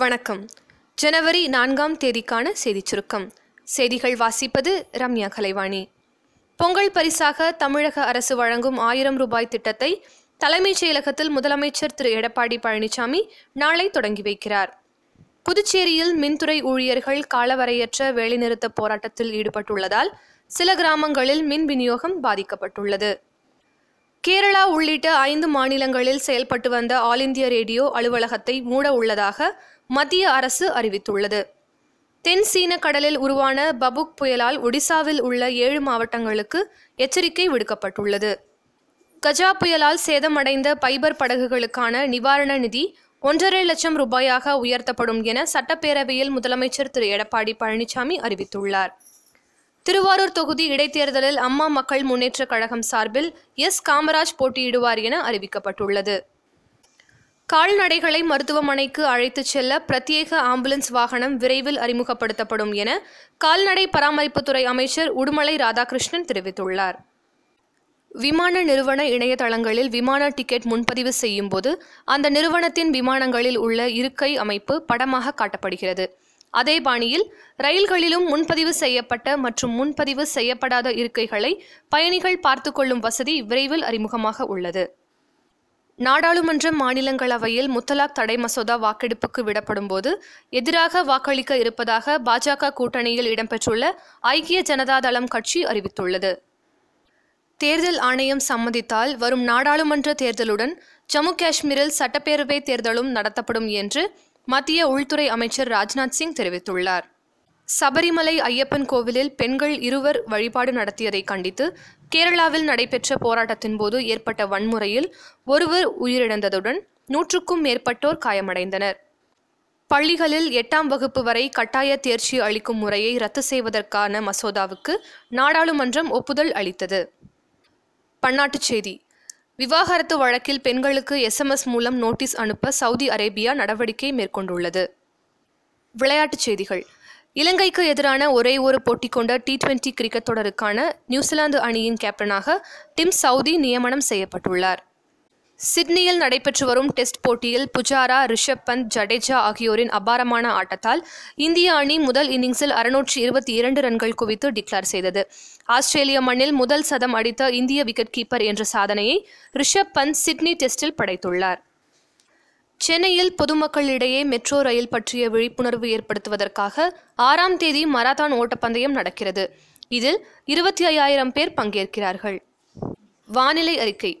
வணக்கம். ஜனவரி நான்காம் தேதிக்கான செய்திச் சுருக்கம் செய்திகள் வாசிப்பது ரம்யா கலைவாணி. பொங்கல் பரிசாக தமிழக அரசு வழங்கும் ஆயிரம் ரூபாய் திட்டத்தை தலைமைச் செயலகத்தில் முதலமைச்சர் திரு. எடப்பாடி பழனிசாமி நாளை தொடங்கி வைக்கிறார். புதுச்சேரியில் மின்துறை ஊழியர்கள் காலவரையற்ற வேலைநிறுத்த போராட்டத்தில் ஈடுபட்டுள்ளதால் சில கிராமங்களில் மின் விநியோகம் பாதிக்கப்பட்டுள்ளது. கேரளா உள்ளிட்ட ஐந்து மாநிலங்களில் செயல்பட்டு வந்த ஆல் இந்திய ரேடியோ அலுவலகத்தை மூட உள்ளதாக மத்திய அரசு அறிவித்துள்ளது. தென் சீன கடலில் உருவான பபுக் புயலால் ஒடிசாவில் உள்ள ஏழு மாவட்டங்களுக்கு எச்சரிக்கை விடுக்கப்பட்டுள்ளது. கஜா புயலால் சேதமடைந்த பைபர் படகுகளுக்கான நிவாரண நிதி ஒன்றரை லட்சம் ரூபாயாக உயர்த்தப்படும் என சட்டப்பேரவையில் முதலமைச்சர் திரு. எடப்பாடி பழனிசாமி அறிவித்துள்ளார். திருவாரூர் தொகுதி இடைத்தேர்தலில் அம்மா மக்கள் முன்னேற்றக் கழகம் சார்பில் எஸ். காமராஜ் போட்டியிடுவார் என அறிவிக்கப்பட்டுள்ளது. கால்நடைகளை மருத்துவமனைக்கு அழைத்துச் செல்ல பிரத்யேக ஆம்புலன்ஸ் வாகனம் விரைவில் அறிமுகப்படுத்தப்படும் என கால்நடை பராமரிப்புத்துறை அமைச்சர் உடுமலை ராதாகிருஷ்ணன் தெரிவித்துள்ளார். விமான நிறுவன இணையதளங்களில் விமான டிக்கெட் முன்பதிவு செய்யும் போது அந்த நிறுவனத்தின் விமானங்களில் உள்ள இருக்கை அமைப்பு படமாக காட்டப்படுகிறது. அதே பாணியில் ரயில்களிலும் முன்பதிவு செய்யப்பட்ட மற்றும் முன்பதிவு செய்யப்படாத இருக்கைகளை பயணிகள் பார்த்துக்கொள்ளும் வசதி விரைவில் அறிமுகமாக உள்ளது. நாடாளுமன்ற மாநிலங்களவையில் முத்தலாக் தடை மசோதா வாக்கெடுப்புக்கு விடப்படும்போது எதிராக வாக்களிக்க இருப்பதாக பாஜக கூட்டணியில் இடம்பெற்றுள்ள ஐக்கிய ஜனதாதளம் கட்சி அறிவித்துள்ளது. தேர்தல் ஆணையம் சம்மதித்தால் வரும் நாடாளுமன்ற தேர்தலுடன் ஜம்மு காஷ்மீரில் சட்டப்பேரவை தேர்தலும் நடத்தப்படும் என்று மத்திய உள்துறை அமைச்சர் ராஜ்நாத் சிங் தெரிவித்துள்ளார். சபரிமலை ஐயப்பன் கோவிலில் பெண்கள் இருவர் வழிபாடு நடத்தியதை கண்டித்து கேரளாவில் நடைபெற்ற போராட்டத்தின் போது ஏற்பட்ட வன்முறையில் ஒருவர் உயிரிழந்ததுடன் நூற்றுக்கும் மேற்பட்டோர் காயமடைந்தனர். பள்ளிகளில் எட்டாம் வகுப்பு வரை கட்டாய தேர்ச்சி அளிக்கும் முறையை ரத்து செய்வதற்கான மசோதாவுக்கு நாடாளுமன்றம் ஒப்புதல் அளித்தது. பன்னாட்டுச் செய்தி. விவாகரத்து வழக்கில் பெண்களுக்கு எஸ்எம்எஸ் மூலம் நோட்டீஸ் அனுப்ப சவுதி அரேபியா நடவடிக்கை மேற்கொண்டுள்ளது. விளையாட்டுச் செய்திகள். இலங்கைக்கு எதிரான ஒரே ஒரு போட்டி கொண்ட டி டுவெண்டி கிரிக்கெட் தொடருக்கான நியூசிலாந்து அணியின் கேப்டனாக டிம் சவுதி நியமனம் செய்யப்பட்டுள்ளார். சிட்னியில் நடைபெற்று வரும் டெஸ்ட் போட்டியில் புஜாரா ரிஷப் பந்த் ஜடேஜா ஆகியோரின் அபாரமான ஆட்டத்தால் இந்திய அணி முதல் இன்னிங்ஸில் அறுநூற்றி இருபத்தி இரண்டு ரன்கள் குவித்து டிக்ளேர் செய்தது. ஆஸ்திரேலிய மண்ணில் முதல் சதம் அடித்த இந்திய விக்கெட் கீப்பர் என்ற சாதனையை ரிஷப் பந்த் சிட்னி டெஸ்டில் படைத்துள்ளார். சென்னையில் பொதுமக்களிடையே மெட்ரோ ரயில் பற்றிய விழிப்புணர்வு ஏற்படுத்துவதற்காக ஆறாம் தேதி மராத்தான் ஓட்டப்பந்தயம் நடக்கிறது. இதில் இருபத்தி ஐயாயிரம் பேர் பங்கேற்கிறார்கள். வானிலை அறிக்கை.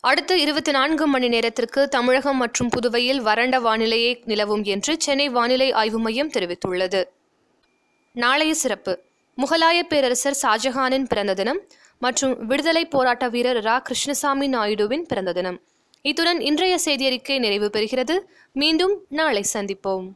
அடுத்த இருபத்தி நான்கு மணி நேரத்திற்கு தமிழகம் மற்றும் புதுவையில் வறண்ட வானிலையே நிலவும் என்று சென்னை வானிலை ஆய்வு மையம் தெரிவித்துள்ளது. நாளைய சிறப்பு. முகலாய பேரரசர் ஷாஜஹானின் பிறந்த தினம் மற்றும் விடுதலை போராட்ட வீரர் ரா. கிருஷ்ணசாமி நாயுடுவின் பிறந்த தினம். இத்துடன் இன்றைய செய்தியறிக்கை நிறைவு பெறுகிறது. மீண்டும் நாளை சந்திப்போம்.